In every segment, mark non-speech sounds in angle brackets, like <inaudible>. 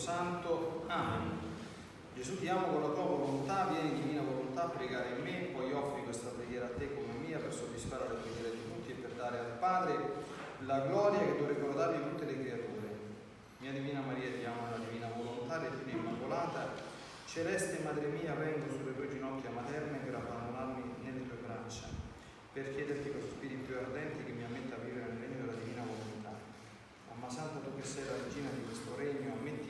Santo. Amen. Gesù ti amo con la tua volontà, vieni in divina volontà a pregare in me, poi offri questa preghiera a te come mia per soddisfare le preghiere di tutti e per dare al Padre la gloria che dovrebbero dargli tutte le creature. Mia Divina Maria, ti amo nella divina volontà, Regina Immacolata, celeste Madre mia, vengo sulle tue ginocchia materne per abbandonarmi nelle tue braccia, per chiederti con spiriti più ardenti che mi ammetta a vivere nel regno della divina volontà. Mamma Santa, tu che sei la regina di questo regno, ammettimi a vivere in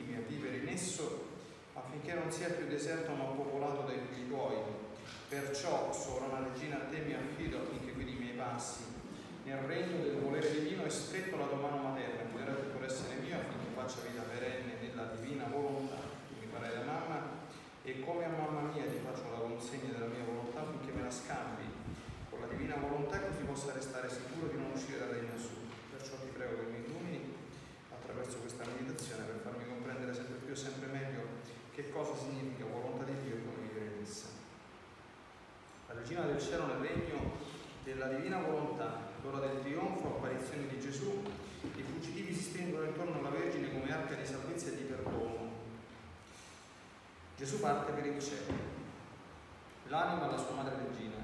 esso affinché non sia più deserto ma popolato dai figli tuoi. Perciò, sovrana regina, a te mi affido affinché guidi i miei passi. Nel regno del volere divino e stretto la tua mano materna, generate per essere mio affinché faccia vita perenne nella divina volontà. Mi farai da mamma e come a mamma mia ti faccio la consegna della mia volontà affinché me la scambi con la divina volontà così possa restare sicuro di non uscire dal regno suo. Perciò ti prego che mi illumini attraverso questa meditazione per farmi comprendere sempre più e sempre meglio che cosa significa volontà di Dio e come vivere in essa. La regina del cielo nel regno della divina volontà, l'ora del trionfo, apparizioni di Gesù, i fuggitivi si stringono intorno alla Vergine come arca di salvezza e di perdono. Gesù parte per il cielo, l'anima alla sua madre regina.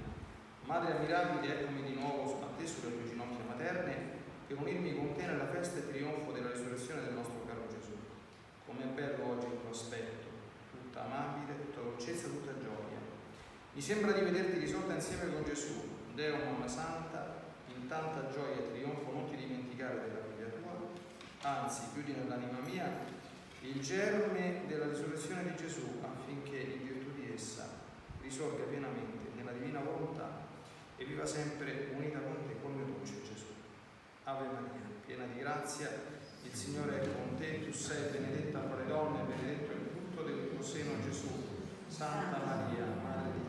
Madre ammirabile, eccomi di nuovo a te sulle tue ginocchia materne per unirmi con te nella festa e trionfo della risurrezione del nostro caro Gesù. Com'è bello oggi il tuo aspetto, tutta amabile, tutta dolcezza, tutta gioia. Mi sembra di vederti risolta insieme con Gesù, Deo Mamma Santa, in tanta gioia e trionfo non ti dimenticare della figlia tua, anzi chiudi nell'anima mia il germe della risurrezione di Gesù affinché in virtù di essa risorga pienamente nella divina volontà e viva sempre unita con te, con mio dolce Gesù. Ave Maria, piena di grazia, il Signore è con te, tu sei benedetta fra le donne, benedetto il frutto del tuo seno Gesù. Santa Maria, Madre di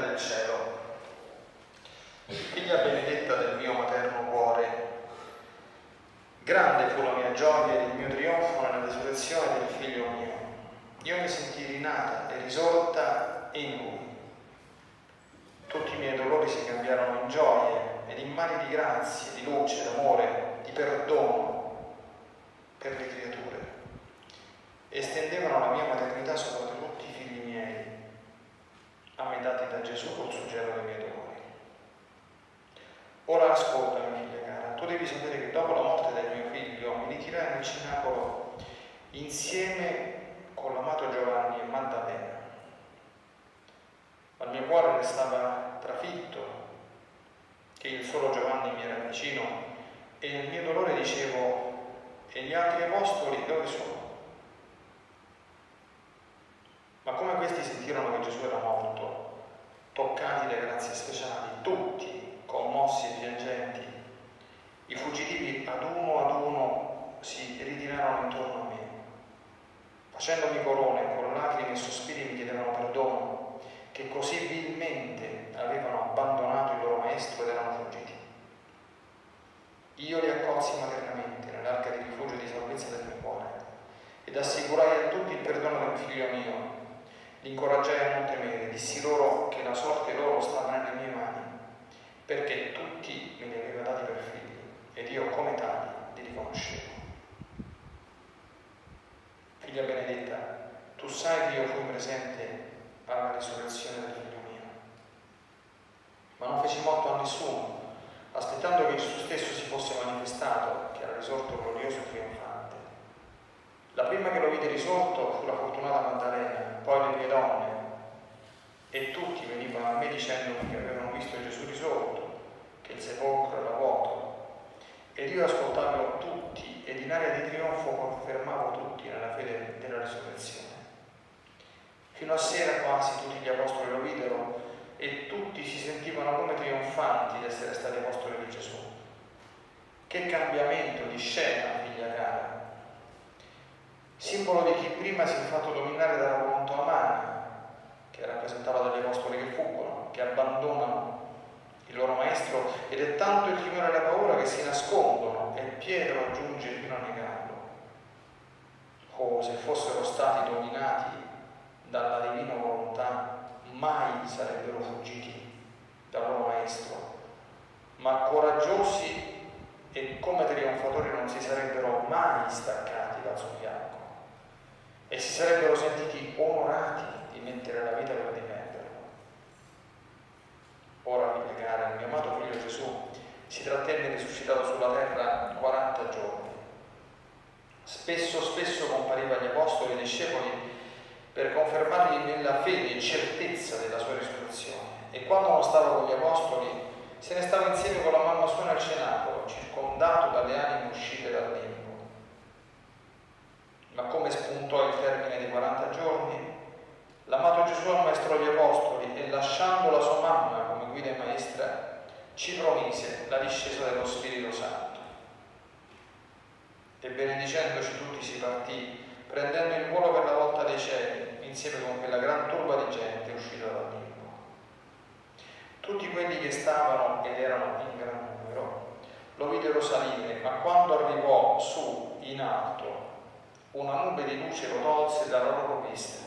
del cielo. Insieme con l'amato Giovanni e Maddalena. Ma il mio cuore restava trafitto che il solo Giovanni mi era vicino e nel mio dolore dicevo, e gli altri apostoli dove sono? Ma come questi sentirono che Gesù era morto, toccati da grazie speciali, tutti commossi e piangenti, i fuggitivi ad uno ad uno si ritirarono intorno a me facendomi corone con lacrime e sospiri mi chiedevano perdono, che così vilmente avevano abbandonato il loro maestro ed erano fuggiti. Io li accolsi maternamente nell'arca di rifugio e di salvezza del mio cuore ed assicurai a tutti il perdono del figlio mio. Li incoraggiai a non temere, dissi loro che la sorte loro stava nelle mie mani, perché tutti me li aveva dati per figli ed io come tali li riconoscevo. Figlia benedetta, tu sai che io fui presente alla risurrezione del figlio mio, ma non feci morto a nessuno, aspettando che Gesù stesso si fosse manifestato, che era risorto glorioso e trionfante. La prima che lo vide risorto fu la fortunata Maddalena, poi le mie donne, e tutti venivano a me dicendomi che avevano visto Gesù risorto, che il sepolcro era vuoto. Ed io ascoltavo tutti ed in aria di trionfo confermavo tutti nella fede della risurrezione. Fino a sera quasi tutti gli apostoli lo videro e tutti si sentivano come trionfanti di essere stati apostoli di Gesù. Che cambiamento di scena, figlia cara! Simbolo di chi prima si è fatto dominare dalla volontà umana, che rappresentava degli apostoli che fuggono, che abbandonano il loro maestro ed è tanto il timore e la paura che si nascondono e Pietro giunge fino a negarlo. Oh, se fossero stati dominati dalla divina volontà, mai sarebbero fuggiti dal loro maestro, ma coraggiosi e come trionfatori non si sarebbero mai staccati dal suo fianco e si sarebbero sentiti onorati di mettere la vita per difenderlo. Ora, figlia cara, il mio amato figlio Gesù si trattenne risuscitato sulla terra 40 giorni. Spesso, spesso compariva agli apostoli e discepoli per confermargli nella fede e certezza della sua risurrezione. E quando non stava con gli apostoli, se ne stava insieme con la mamma sua nel cenacolo, circondato dalle anime uscite dal limbo. Ma come spuntò il termine dei 40 giorni, l'amato Gesù ammaestrò gli apostoli e lasciando la sua mamma guida maestra, ci promise la discesa dello Spirito Santo. E benedicendoci tutti si partì, prendendo il volo per la volta dei cieli, insieme con quella gran turba di gente uscita dal limbo. Tutti quelli che stavano ed erano in gran numero lo videro salire, ma quando arrivò su in alto, una nube di luce lo tolse dalla loro vista.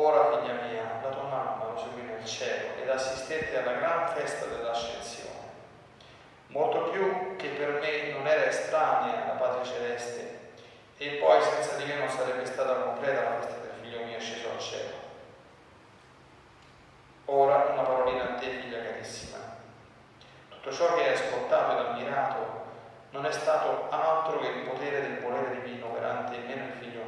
Ora, figlia mia, la tua mamma lo seguì nel cielo ed assistette alla gran festa dell'ascensione. Molto più che per me non era estranea la patria celeste, e poi senza di me non sarebbe stata completa la festa del figlio mio sceso al cielo. Ora una parolina a te, figlia carissima. Tutto ciò che hai ascoltato ed ammirato non è stato altro che il potere del volere divino operante in me nel figlio.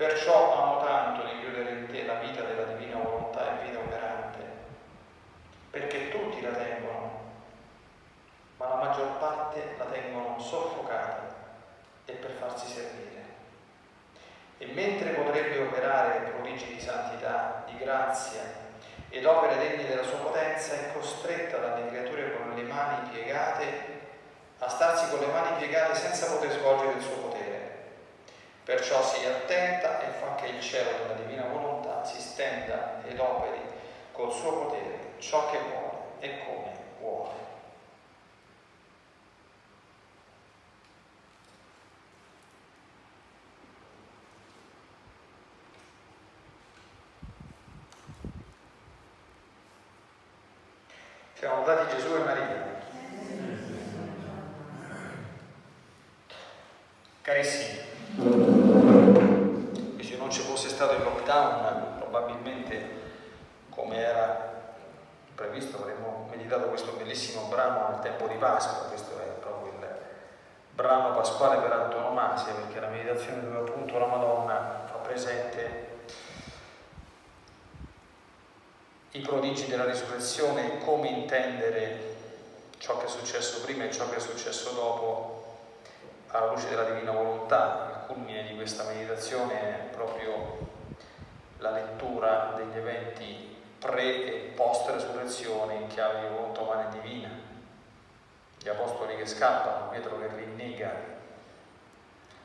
Perciò amo tanto di chiudere in te la vita della divina volontà e vita operante, perché tutti la tengono, ma la maggior parte la tengono soffocata e per farsi servire. E mentre potrebbe operare prodigi di santità, di grazia ed opere degne della sua potenza, è costretta dalle creature con le mani piegate a starsi con le mani piegate senza poter svolgere il suo potere. Perciò sii attenta e fa che il cielo della divina volontà si stenda ed operi col suo potere ciò che vuole e come vuole. Siamo dati Gesù e Maria. Carissimi, se non ci fosse stato il lockdown, probabilmente come era previsto avremmo meditato questo bellissimo brano al tempo di Pasqua, questo è proprio il brano pasquale per antonomasia, perché la meditazione dove appunto la Madonna fa presente i prodigi della risurrezione come intendere ciò che è successo prima e ciò che è successo dopo alla luce della divina volontà. Il culmine di questa meditazione è proprio la lettura degli eventi pre e post resurrezione in chiave di volontà umana e divina. Gli apostoli che scappano, Pietro che rinnega,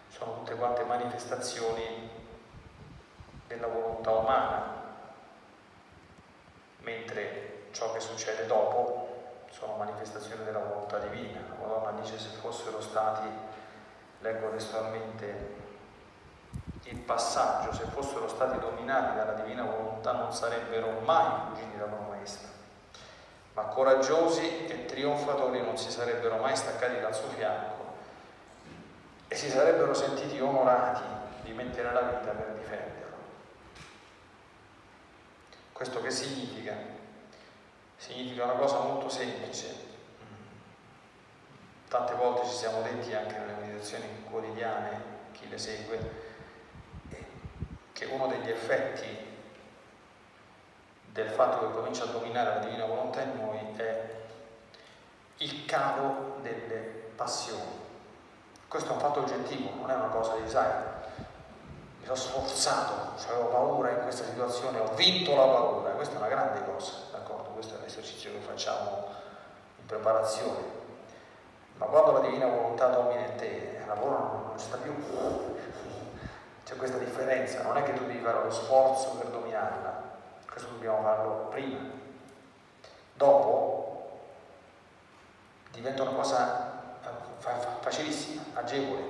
sono tutte quante manifestazioni della volontà umana, mentre ciò che succede dopo sono manifestazioni della volontà divina. La Madonna dice se fossero stati leggo testualmente il passaggio, se fossero stati dominati dalla divina volontà non sarebbero mai fuggiti dalla maestra, ma coraggiosi e trionfatori non si sarebbero mai staccati dal suo fianco e si sarebbero sentiti onorati di mettere la vita per difenderlo. Questo che significa? Significa una cosa molto semplice, tante volte ci siamo detti anche nelle meditazioni quotidiane, chi le segue, che uno degli effetti del fatto che comincia a dominare la divina volontà in noi è il calo delle passioni. Questo è un fatto oggettivo, non è una cosa di sai, mi sono sforzato, avevo paura in questa situazione, ho vinto la paura, questa è una grande cosa, d'accordo? Questo è l'esercizio che facciamo in preparazione ma quando la divina volontà domina in te, la paura non, non sta più. C'è questa differenza, non è che tu devi fare lo sforzo per dominarla, questo dobbiamo farlo prima. Dopo diventa una cosa facilissima, agevole.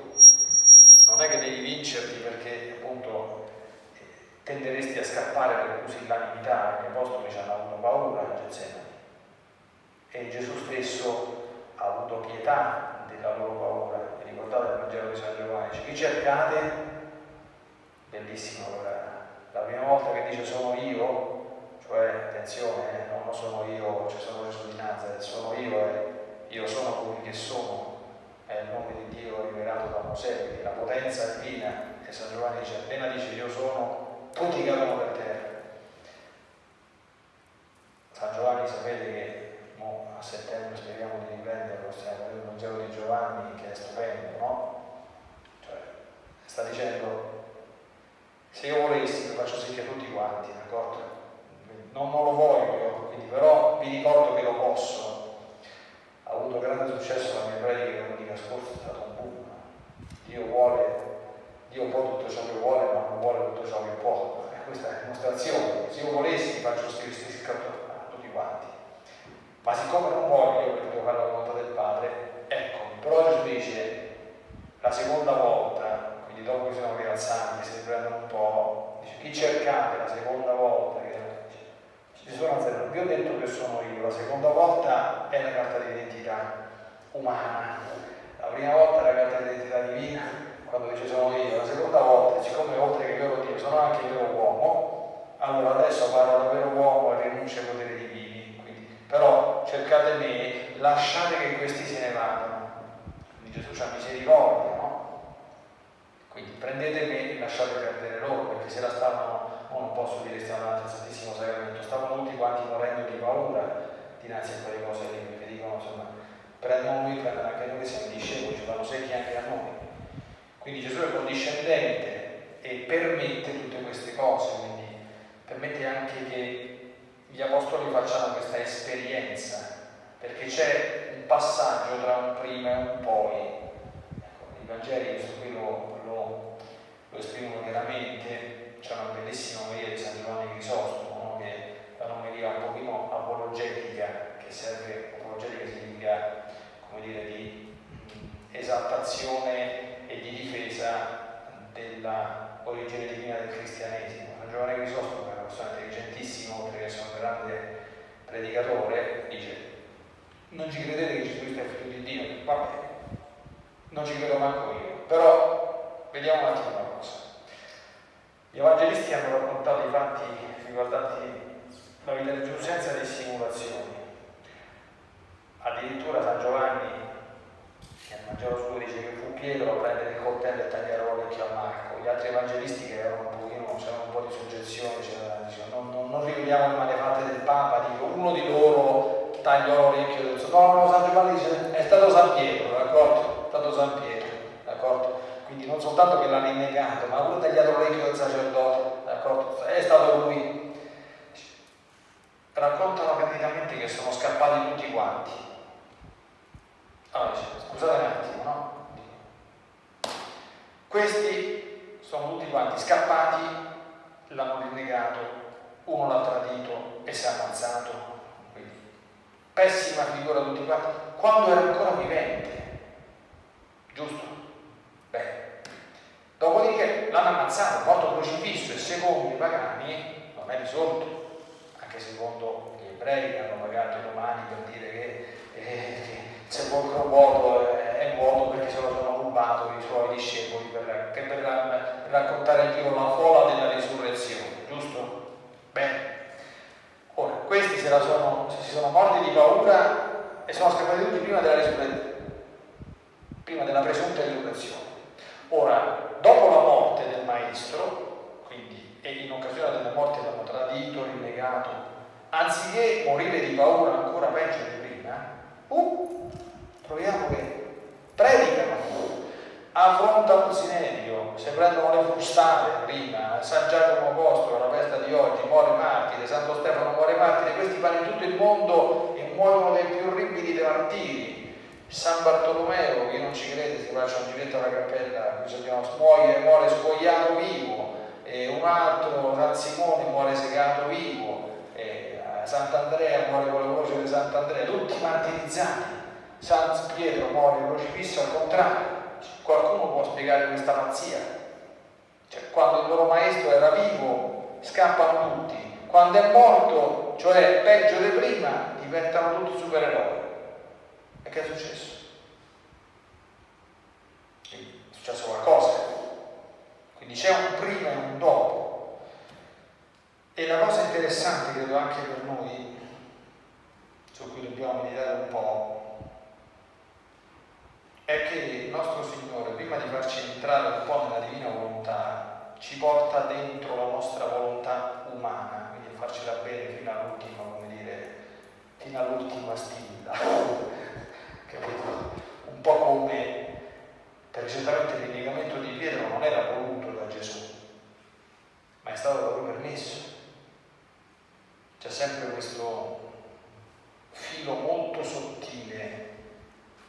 Non è che devi vincerti perché appunto tenderesti a scappare per pusillanimità, gli apostoli ci hanno avuto paura in Getsemani. E Gesù stesso ha avuto pietà della loro paura. Vi ricordate il Vangelo di San Giovanni? Dice, chi cercate? Bellissimo, la prima volta che dice sono io, cioè attenzione, eh, non sono io, ci cioè sono le somiglianze, sono io e io sono colui che sono, è il nome di Dio rivelato da Mosè, la potenza divina, e San Giovanni dice, appena dice io sono, tutti cadono per terra. San Giovanni sapete che a settembre speriamo di riprenderlo, stiamo vedendo il Vangelo di Giovanni che è stupendo, no? Cioè, sta dicendo, se io volessi lo faccio sì che tutti quanti, d'accordo? Non, non lo voglio, quindi però vi ricordo che lo posso. Ha avuto grande successo la mia predica domenica scorsa, è stato un boom. Dio vuole, Dio può tutto ciò che vuole, ma non vuole tutto ciò che può. E questa è la dimostrazione. Se io volessi faccio scritto a tutti quanti ma siccome non voglio, perché devo fare la volontà del Padre, ecco, però Gesù dice la seconda volta, quindi dopo che sono rialzati, si riprendono un po', dice chi cercate la seconda volta? Che, Gesù non vi ho detto che sono io, la seconda volta è la carta d'identità umana, la prima volta è la carta d'identità divina, quando dice sono io, la seconda volta, siccome oltre che vero Dio sono anche vero uomo, allora adesso parlo da vero uomo e rinuncio ai poteri divini. Però cercate me, lasciate che questi se ne vadano. Quindi Gesù ha misericordia, no? Quindi prendete me e lasciate perdere loro, perché se la stavano, non posso dire stavano davanti al Santissimo Sacramento, stavano tutti quanti morendo di paura dinanzi a quelle cose lì, perché dicono insomma, prendono noi, prendono anche noi che siamo discepoli, ci fanno secchi anche a noi. Quindi Gesù è condiscendente e permette tutte queste cose, quindi permette anche che gli apostoli facciano questa esperienza, perché c'è un passaggio tra un prima e un poi. Ecco, I Vangeli questo qui lo, lo, lo esprimono chiaramente, c'è una bellissima omelia di San Giovanni Crisostomo, no? che è un'omelia un pochino apologetica, che serve, apologetica significa, come dire, di esaltazione e di difesa della origine divina del cristianesimo. San Giovanni Crisostomo persona intelligentissima, oltre che essere un grande predicatore, dice Non ci credete che Gesù Cristo è figlio di Dio? Vabbè, non ci credo manco io. Però vediamo un attimo una cosa. Gli evangelisti hanno raccontato i fatti riguardanti la vita di Gesù senza dissimulazioni. Addirittura San Giovanni, che nel Vangelo suo dice che fu Pietro a prendere il coltello e tagliare l'orecchio a Marco. Gli altri evangelisti che erano un pochino, c'erano un po' di soggezione, non, non, non riveliamo le malefatte del Papa, dico uno di loro tagliò l'orecchio del suo. No, no, San Giovanni dice è stato San Pietro, d'accordo? È stato San Pietro? Non soltanto che l'ha rinnegato, ma pure tagliato l'orecchio del sacerdote, d'accordo? È stato lui. Raccontano praticamente che sono scappati tutti quanti. Allora dice, scusate un attimo, no? Questi sono tutti quanti scappati, l'hanno rinnegato, uno l'ha tradito e si è ammazzato. Quindi, pessima figura tutti quanti, quando era ancora vivente. Giusto? Bene. Dopodiché l'hanno ammazzato, morto crocifisso e secondo i pagani non è risolto, anche secondo gli ebrei che hanno pagato i romani per dire che, eh, che il sepolcro vuoto è, è vuoto perché se lo sono rubato i suoi discepoli per, per, per raccontare in giro la fola della risurrezione, giusto? Bene. Ora, questi se sono, si sono morti di paura e sono scappati tutti prima della risurrezione, prima della presunta risurrezione. Ora, dopo la morte del maestro, quindi e in occasione della morte l'hanno tradito, rinnegato, anziché morire di paura ancora peggio di prima, uh, troviamo che predicano, affrontano il sinedio, se prendono le frustate prima, San Giacomo Apostolo, la festa di oggi, muore martire, Santo Stefano muore martire, questi vanno in tutto il mondo e muoiono dei più orribili dei martiri. San Bartolomeo, chi non ci crede, si faccia un giretto alla cappella, bisogna muoia, muore spogliato vivo, e un altro, San Simone, muore segato vivo, e Sant'Andrea muore con la croce di Sant'Andrea, tutti martirizzati. San Pietro muore crocifisso al contrario. Qualcuno può spiegare questa pazzia? Cioè, quando il loro maestro era vivo, scappano tutti. Quando è morto, cioè peggio di prima, diventano tutti supereroi. Che è successo? È successo qualcosa. Quindi c'è un prima e un dopo. E la cosa interessante, credo anche per noi, su cui dobbiamo meditare un po', è che il nostro Signore, prima di farci entrare un po' nella divina volontà, ci porta dentro la nostra volontà umana, quindi farcela bene fino all'ultima, come dire, fino all'ultima stilla. Capito? Un po' come perché certamente il rinnegamento di Pietro non era voluto da Gesù, ma è stato lui permesso. C'è sempre questo filo molto sottile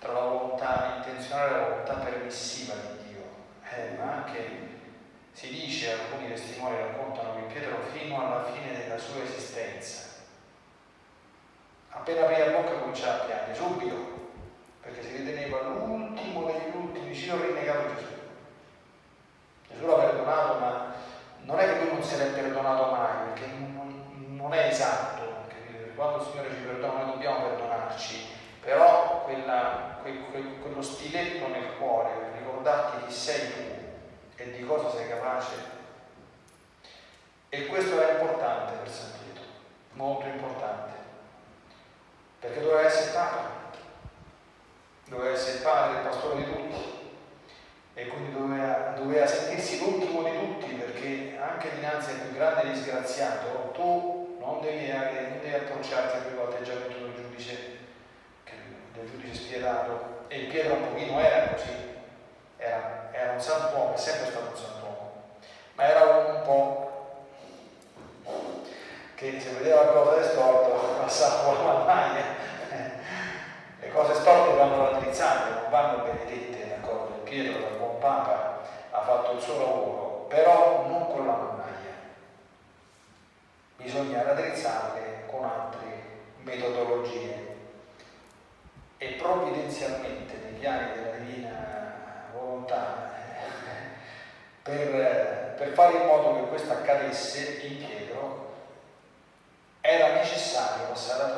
tra la volontà intenzionale e la volontà permissiva di Dio, eh, ma anche si dice, alcuni testimoni raccontano che Pietro fino alla fine della sua esistenza, appena aprì la bocca cominciava a piangere, subito, perché si riteneva l'ultimo degli ultimi, ci ho rinnegato Gesù. Gesù l'ha perdonato, ma non è che lui non se l'è perdonato mai, perché non, non è esatto, quando il Signore ci perdona noi dobbiamo perdonarci, però quella, quel, quel, quello stiletto nel cuore, per ricordarti chi sei tu e di cosa sei capace, e questo era importante per San Pietro, molto importante, perché doveva essere Papa doveva essere il padre, il pastore di tutti e quindi doveva, doveva, sentirsi l'ultimo di tutti perché anche dinanzi al più grande disgraziato tu non devi, non devi approcciarti a quell'atteggiamento del giudice, del giudice spietato. E Pietro un pochino era così, era, era un sant'uomo, è sempre stato un sant'uomo, ma era un po' che se vedeva qualcosa di storto <laughs> passava la maglia le cose storte vanno raddrizzate, non vanno benedette, d'accordo? Pietro, da buon Papa, ha fatto il suo lavoro, però non con la mannaia. Bisogna raddrizzarle con altre metodologie. E provvidenzialmente, nei piani della divina volontà, <laughs> per, per fare in modo che questo accadesse in Pietro, era necessario passare attraverso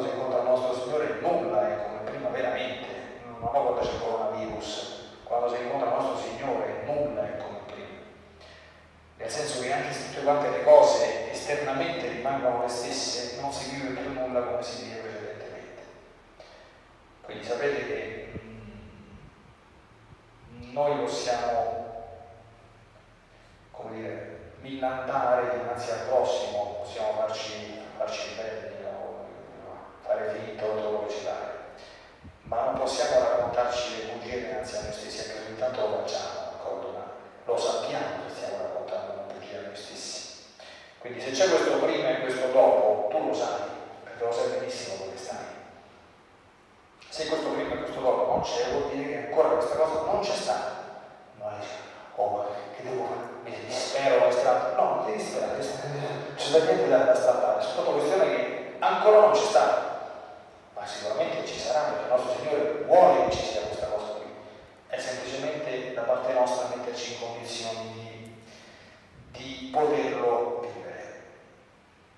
si incontra il nostro Signore nulla è come prima veramente, non quando c'è il coronavirus, quando si incontra il nostro Signore nulla è come prima, nel senso che anche se tutte quante le cose esternamente rimangono le stesse,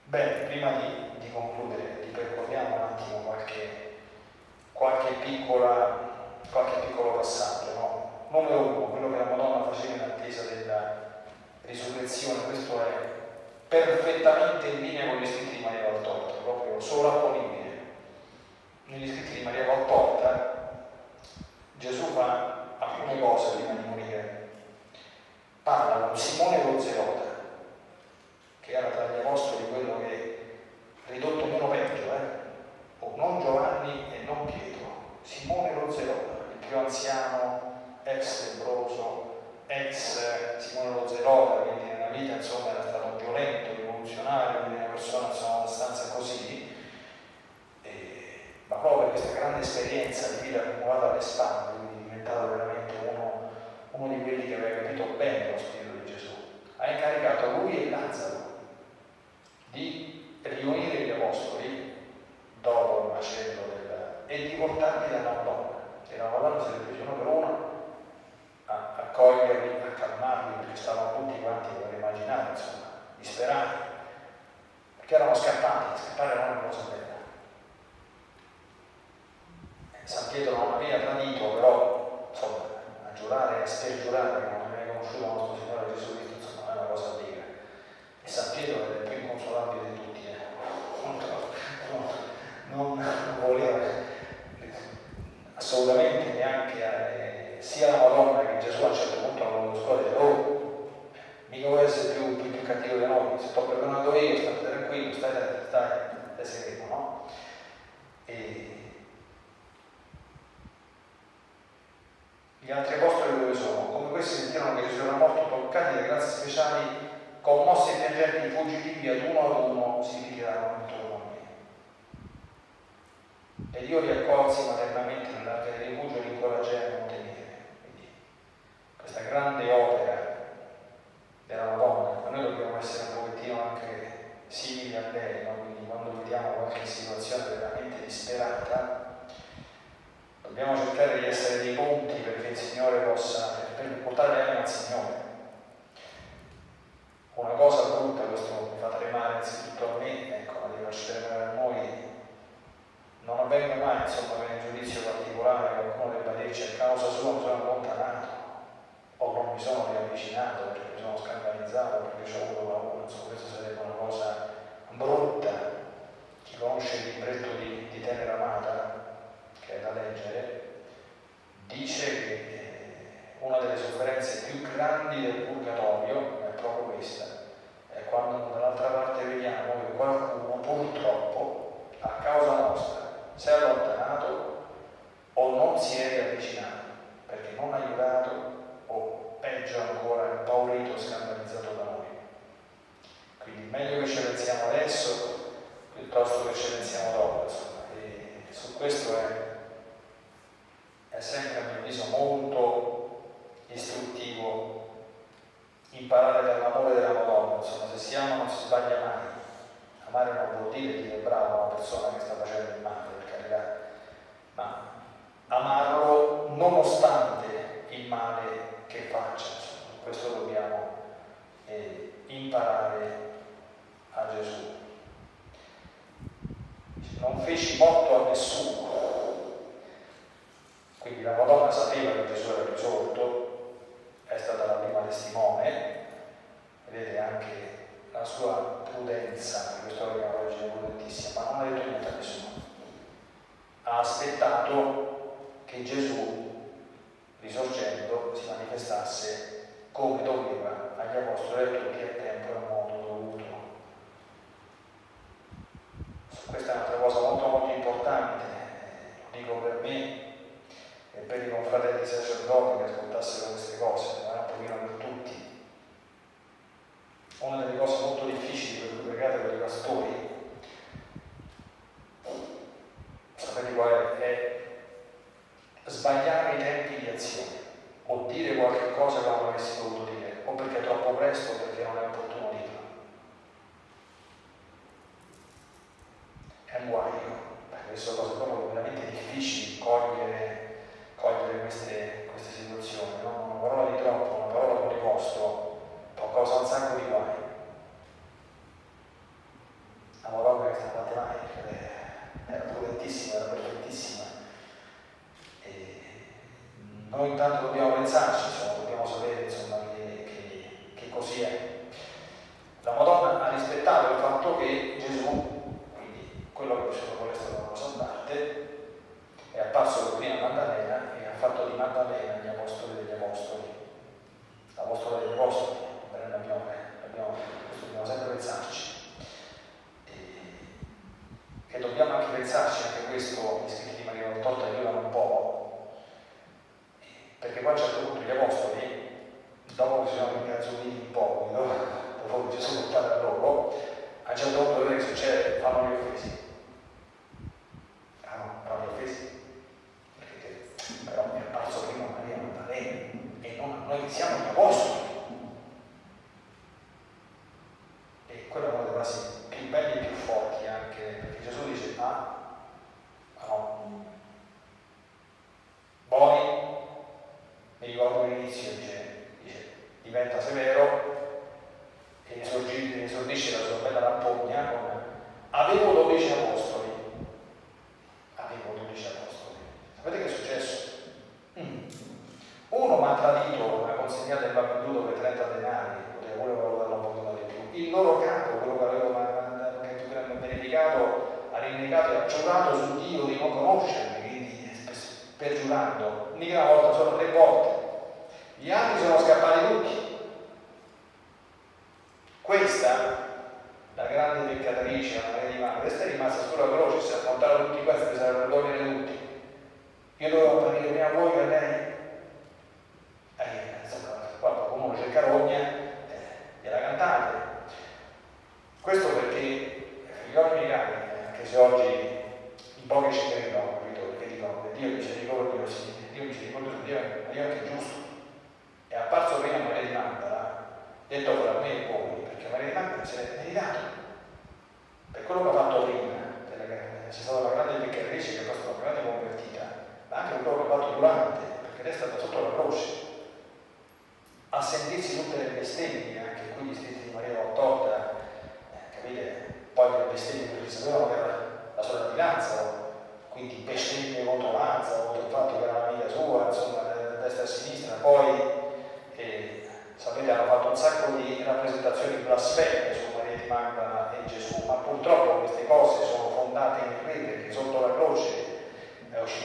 Bene, prima di, di concludere, ripercorriamo un attimo qualche, qualche, piccola, qualche piccolo passaggio. No? Numero uno, quello che la Madonna faceva in attesa della risurrezione, questo è perfettamente in linea con gli scritti di Maria Valtorta, proprio sovrapponibile. Negli scritti di Maria Valtorta Gesù fa alcune cose prima di morire. Parla con Simone Rozzerota, che era tra gli apostoli quello che è ridotto meno peggio, eh? o non Giovanni e non Pietro, Simone lo Rozzerola, il più anziano, ex lebbroso, ex Simone lo Rozzerola, quindi nella vita insomma era stato violento, rivoluzionario, quindi una persona insomma abbastanza così, e, ma proprio questa grande esperienza di vita accumulata alle spalle, quindi diventato veramente uno, uno di quelli che aveva capito bene lo Spirito di Gesù, ha incaricato lui e Lazzaro di riunire gli apostoli dopo il macello della, e di portarli dalla Madonna. E la Madonna si è presa uno per uno a accoglierli, a calmarli, perché stavano tutti quanti, come immaginare, insomma, disperati, perché erano scappati, scappare era una cosa bella. Eh, San Pietro non aveva tradito, però, insomma, a giurare a spergiurare che non aveva conosciuto il nostro Signore Gesù Cristo una delle sofferenze più grandi del purgatorio i fratelli sacerdoti che ascoltassero queste cose, ma era un pochino per tutti. Una delle cose molto difficili per cui pregate per i pastori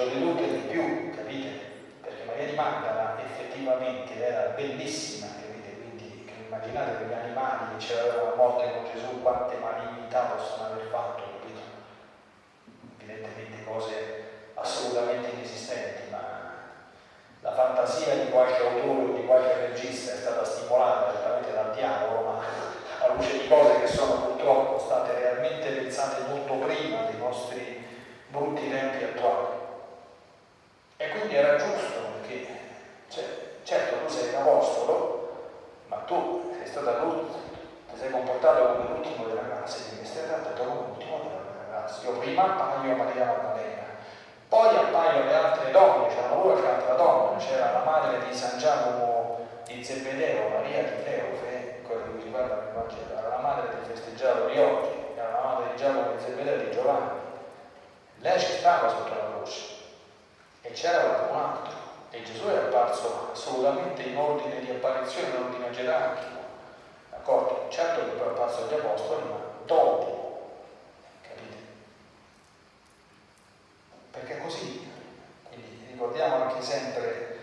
è uscito di più, capite? Perché Maria di Magdala effettivamente era bellissima, capite? Quindi immaginate che gli animali che c'erano la morte con Gesù, quante malignità possono aver fatto, capito? Evidentemente cose assolutamente inesistenti, ma la fantasia di qualche autore o di qualche regista è stata stimolata direttamente dal diavolo, ma a luce di cose che sono purtroppo state realmente pensate molto prima dei nostri brutti tempi attuali. E quindi era giusto perché, cioè, certo, tu sei un apostolo, ma tu sei stata l'ultimo, ti sei comportato come l'ultimo della classe, quindi stai trattato come l'ultimo della classe. Io prima appaio Maria Maddalena poi appaiono le altre donne, pure qualche altra donna, c'era la madre di San Giacomo di Zebedeo, Maria di Cleofe, quello che riguarda il Vangelo, era la madre del festeggiato di oggi, era la madre di Giacomo di Zebedeo di Giovanni. Lei ci stava sotto la croce e c'era qualcun altro e Gesù è apparso assolutamente in ordine di apparizione, in ordine gerarchico. D'accordo? Certo che poi è apparso agli apostoli, ma dopo perché è così. Quindi ricordiamo anche sempre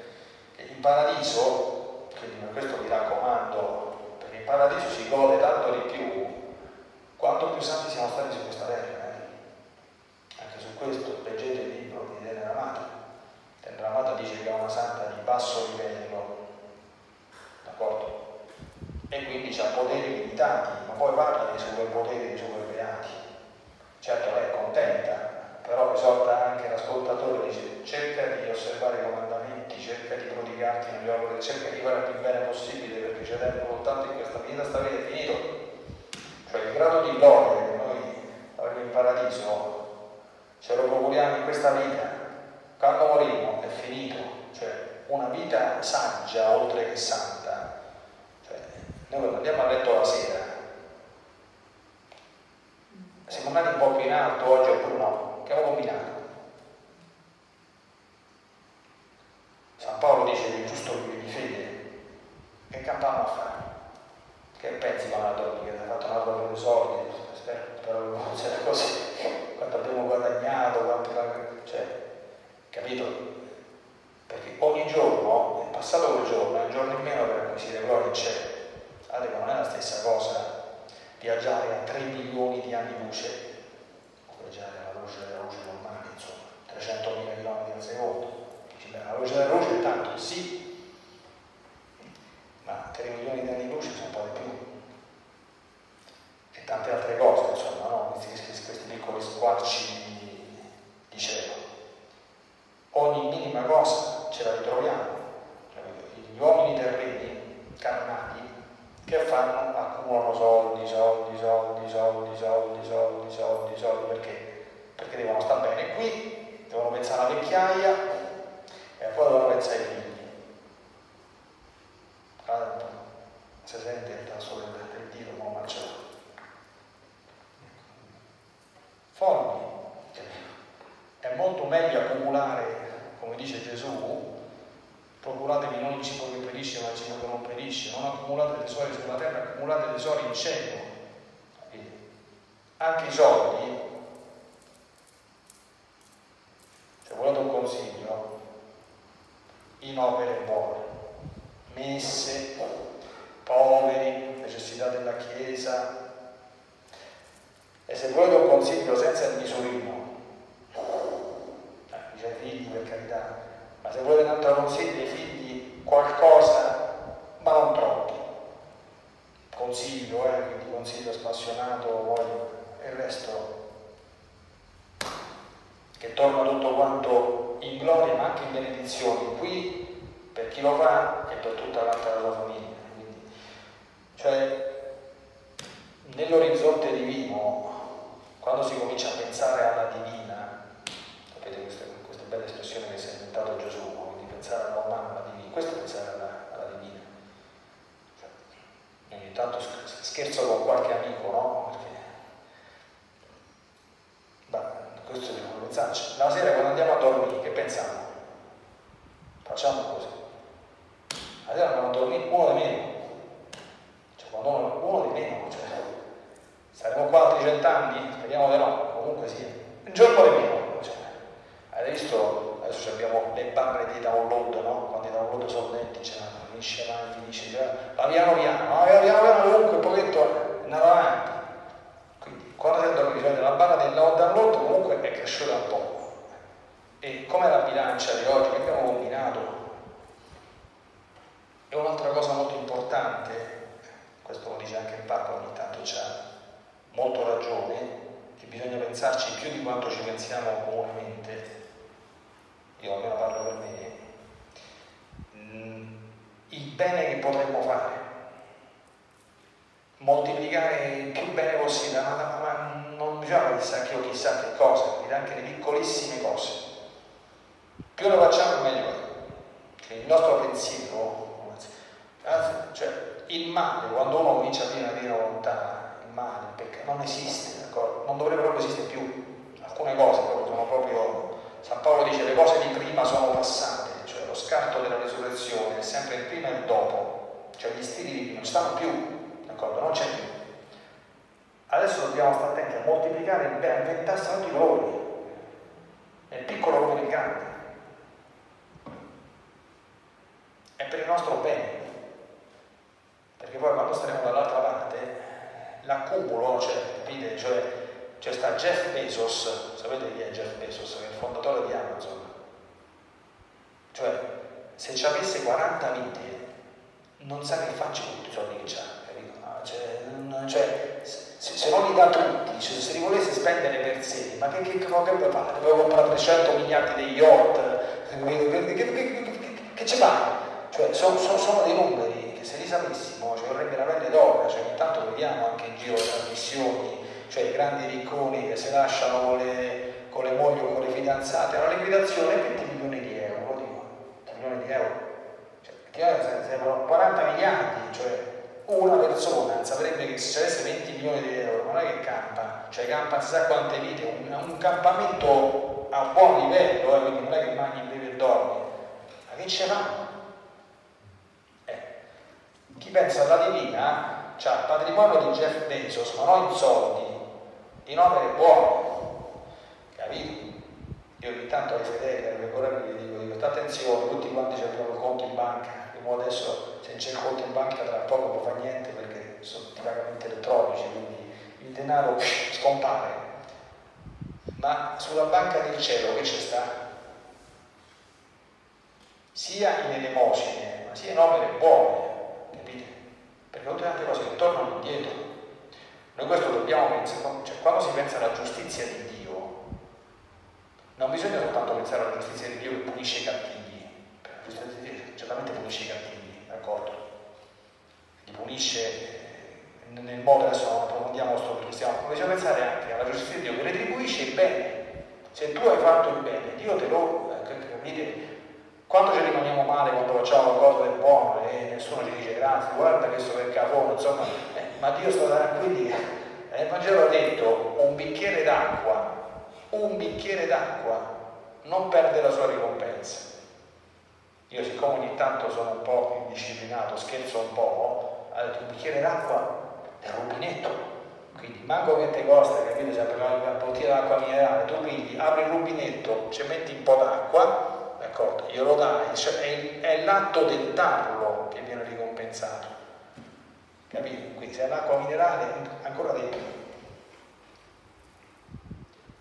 che in paradiso, quindi questo vi raccomando, perché in paradiso si gode tanto di più quanto più santi siamo stati su questa terra. Eh? Anche su questo leggete il libro di Tenera Amata. Tenera Amata dice che è una santa di basso livello, d'accordo? E quindi ha poteri limitati, ma poi parla dei superpoteri, dei superbeati. Certo lei è contenta, però esorta anche l'ascoltatore, dice cerca di osservare i comandamenti, cerca di prodigarti nelle opere, cerca di fare il più bene possibile perché c'è tempo soltanto in questa vita, sta è finito. Cioè il grado di gloria che noi avremo in paradiso ce lo procuriamo in questa vita, quando moriremo è finito, cioè una vita saggia oltre che santa. Cioè, noi quando andiamo a letto la sera, siamo andati un po' più in alto oggi oppure no? che avevo combinato. San Paolo dice che è giusto vive di fede. Che campano a fare? Che pensi quando la che ti ha fatto una roba per i soldi? Spero, spero che non sia così. Quanto abbiamo guadagnato, quanto cioè, capito? Perché ogni giorno è passato quel giorno, è un giorno in meno per acquisire gloria in cielo. Guardate non è la stessa cosa viaggiare a 3 milioni di anni luce o viaggiare luce della luce normale, insomma, 300.000 km al secondo. La luce della luce è tanto, sì, ma 3 milioni di anni luce sono un po' di più. E tante altre cose, insomma, no? questi, questi piccoli squarci di cielo. Ogni minima cosa ce la ritroviamo. Gli uomini terreni, carnali, che fanno? Accumulano soldi, soldi, soldi, soldi, soldi, soldi, soldi, soldi, perché? perché devono stare bene qui, devono pensare alla vecchiaia e poi devono pensare ai figli. si sente il tasso del, del dito come marciato. Folli, è molto meglio accumulare, come dice Gesù, procuratevi non il cibo che perisce ma il cibo che non perisce, non accumulate tesori sulla terra, accumulate tesori in cielo. Anche i soldi, se volete un consiglio, in opere buone, messe, poveri, necessità della Chiesa. E se volete un consiglio senza il misurino, eh, dice ai figli per carità, ma se volete un altro consiglio ai figli qualcosa, ma non troppi. Consiglio, eh, quindi consiglio spassionato, voglio, e il resto che torna tutto quanto in gloria ma anche in benedizioni qui per chi lo fa e per tutta l'altra sua famiglia. Quindi, cioè, nell'orizzonte divino, quando si comincia a pensare alla divina, sapete questa, questa bella espressione che si è inventato Gesù, quindi pensare alla umana, alla divina, questo è pensare alla, alla divina. Cioè, ogni tanto scherzo con qualche amico, no? Perché questo dobbiamo pensarci. La sera quando andiamo a dormire, che pensiamo? Facciamo così. La sera andiamo a dormire uno di meno. Cioè, quando uno, uno di meno, cioè, saremo qua altri cent'anni? Speriamo di no, comunque sia. Un giorno di meno. Visto, adesso abbiamo le barre di download, no? Quando i download sono lenti, cioè, finisce avanti, finisce, va piano piano, no? piano piano comunque un pochetto andiamo avanti quando si andò bisogno la barra del download comunque è cresciuta un po'. E come la bilancia di oggi che abbiamo combinato? E un'altra cosa molto importante, questo lo dice anche il Papa ogni tanto c'ha molto ragione, che bisogna pensarci più di quanto ci pensiamo comunemente, io almeno parlo per me, mm, il bene che potremmo fare moltiplicare il più bene possibile, ma, ma, non bisogna chissà che o chissà che cosa, quindi anche le piccolissime cose. Più lo facciamo meglio è. Cioè, il nostro pensiero, cioè il male, quando uno comincia a dire la vera volontà, il male, il peccato, non esiste, d'accordo? Non dovrebbe proprio esistere più. Alcune cose proprio sono proprio, San Paolo dice le cose di prima sono passate, cioè lo scarto della risurrezione è sempre il prima e il dopo, cioè gli stili di non stanno più d'accordo? Non c'è più. Adesso dobbiamo stare attenti a moltiplicare il bene, a inventarsi tutti i valori, nel piccolo come nel grande. È per il nostro bene. Perché poi quando staremo dall'altra parte, l'accumulo, cioè, capite, cioè, cioè sta Jeff Bezos, sapete chi è Jeff Bezos, che è il fondatore di Amazon. Cioè, se ci avesse 40 vite, non sa che faccio con tutti i soldi che ha cioè, non, cioè, se, se, non li dà tutti, cioè, se li volesse spendere per sé, ma che, che, che dovrebbe fare? Doveva comprare 300 miliardi di yacht, <laughs> che, che, che ci fa? Cioè, sono, sono, sono, dei numeri che se li sapessimo ci vorrebbe la pelle d'oro, cioè, ogni vediamo anche in giro le trasmissioni, cioè i grandi ricconi che si lasciano con le, con le mogli o con le fidanzate, la liquidazione è 20 milioni di euro, dico, 20 milioni di euro, cioè, servono 40 miliardi, cioè una persona saprebbe che se ci avesse 20 milioni di euro non è che campa, cioè campa si sa quante vite, un, un campamento a buon livello, eh, quindi non è che mangi, bevi e dormi, ma che ce fa? Eh. Chi pensa alla divina ha il patrimonio di Jeff Bezos, ma non in soldi, in opere buone, capito? Io ogni tanto ai fedeli, ai colleghi gli dico, dico, attenzione, tutti quanti abbiamo il conto in banca, adesso se c'è il conto in banca tra poco non fa niente perché sono tutti pagamenti elettronici, quindi il denaro scompare. Ma sulla banca del cielo che c'è sta? Sia in elemosine, ma sia in opere buone, capite? Perché tutte tante cose che tornano indietro. Noi questo dobbiamo pensare, cioè quando si pensa alla giustizia di Dio, non bisogna soltanto pensare alla giustizia di Dio che punisce i cattivi, la giustizia di Dio certamente punisce i cattivi, d'accordo? Li punisce eh, nel modo, adesso non approfondiamo questo perché stiamo, ma bisogna pensare anche alla giustizia di Dio che retribuisce il bene. Se tu hai fatto il bene, Dio te lo, eh, capite, Quando ci rimaniamo male, quando facciamo qualcosa di buono e nessuno ci dice grazie, guarda che sto per cavolo, insomma, ma Dio sta tranquilli. Eh, il Vangelo ha detto un bicchiere d'acqua, un bicchiere d'acqua non perde la sua ricompensa. Io siccome ogni tanto sono un po' indisciplinato, scherzo un po', ha detto un bicchiere d'acqua del rubinetto. Quindi manco che te costa, capito? Se apri una bottiglia d'acqua minerale, tu quindi apri il rubinetto, ci metti un po' d'acqua, d'accordo? Glielo dai, cioè è, è l'atto del darlo che viene ricompensato. Capito? Quindi se è l'acqua minerale, ancora più.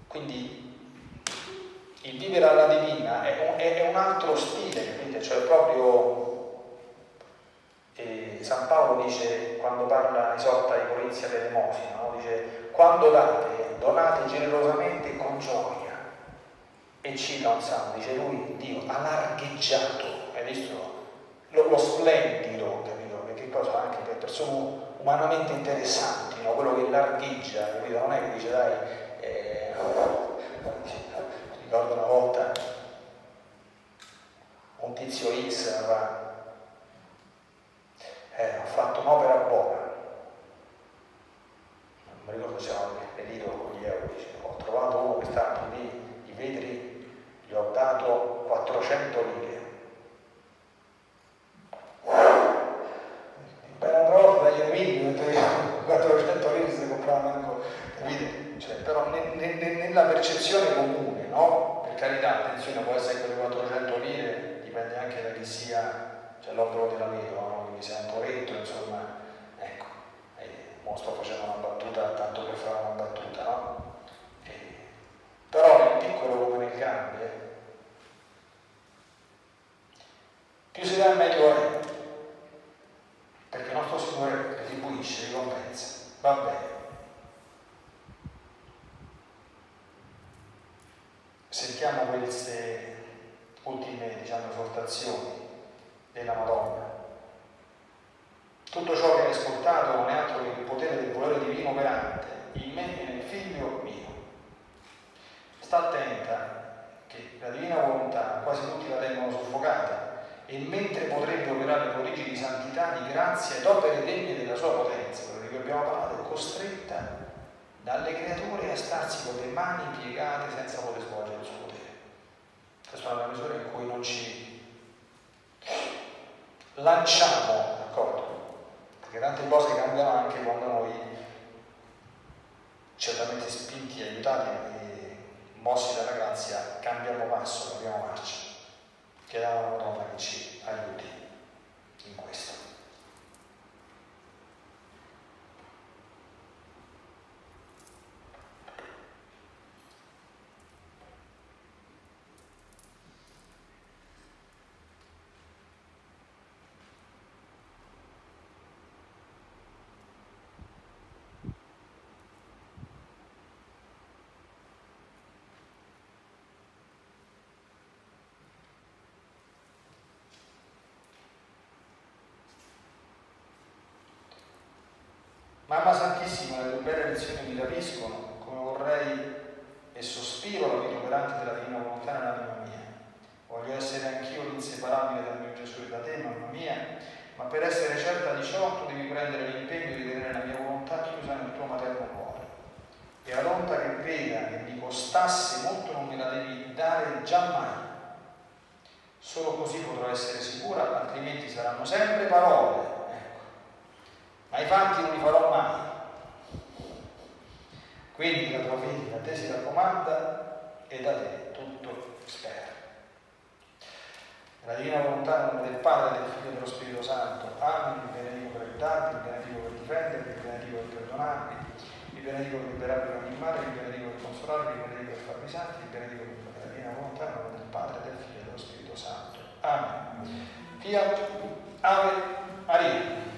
Quindi il vivere alla divina è un, è un altro stile, capite? Cioè proprio e San Paolo dice, quando parla, esorta i Corinzi all'elemosina, no? dice, quando date, donate generosamente con gioia. E cita un dice lui, Dio ha largheggiato, hai visto? Lo, lo splendido, capito? Cosa anche per persone umanamente interessanti, no? quello che largheggia, capito? Non è che dice, dai, eh, ricordo una volta un tizio X va eh, ho fatto un'opera buona, non mi ricordo se erano le lire o gli euro, ho trovato uno che sta lì, i vetri, gli ho dato 400 lire. Bella troffa, dagli nemici, 400 lire si comprava manco, capite? Cioè, però ne, ne, nella percezione comune, no? Per carità, attenzione, può essere quelle 400 lire, dipende anche da chi sia, cioè l'obbligo della vita, no? mi sei un po' retto, insomma, ecco, e mo sto facendo una battuta tanto per fare una battuta, no? E, però nel piccolo come nel grande, più si dà meglio è, perché il nostro Signore retribuisce, ricompensa, va bene. Sentiamo queste ultime diciamo, esortazioni della Madonna. Tutto ciò che hai ascoltato non è altro che il potere del volere divino operante in me e nel figlio mio. Sta attenta che la divina volontà quasi tutti la tengono soffocata e mentre potrebbe operare prodigi di santità, di grazia ed opere degne della sua potenza, quello di cui abbiamo parlato, è costretta dalle creature a starsi con le mani piegate senza poter svolgere il suo potere. Questa è una misura in cui non ci lanciamo, d'accordo? perché tante cose cambiano anche quando noi, certamente spinti, aiutati e mossi dalla grazia, cambiamo passo, cambiamo marcia. Chiediamo alla Madonna che ci aiuti in questo. Mamma Santissima, le tue belle lezioni mi rapiscono, come vorrei e sospiro la vita operante della Divina Volontà nell'anima mia. Voglio essere anch'io l'inseparabile dal mio Gesù e da te, mamma mia, ma per essere certa di ciò tu devi prendere l'impegno di tenere la mia volontà chiusa nel tuo materno cuore. E a l'onta che veda che mi costasse molto non me la devi dare giammai. Solo così potrò essere sicura, altrimenti saranno sempre parole ma i fatti non li farò mai. Quindi la tua figlia a te si raccomanda e da te tutto spera. La divina volontà del Padre, del Figlio e dello Spirito Santo. Amen. Vi benedico per aiutarvi, vi benedico per difendervi, vi benedico per perdonarvi, vi benedico per liberarvi da ogni male, vi benedico per consolarvi, vi benedico per farvi santi, vi benedico per la divina volontà del Padre, del Figlio e dello Spirito Santo. Amen. Fiat Ave Maria.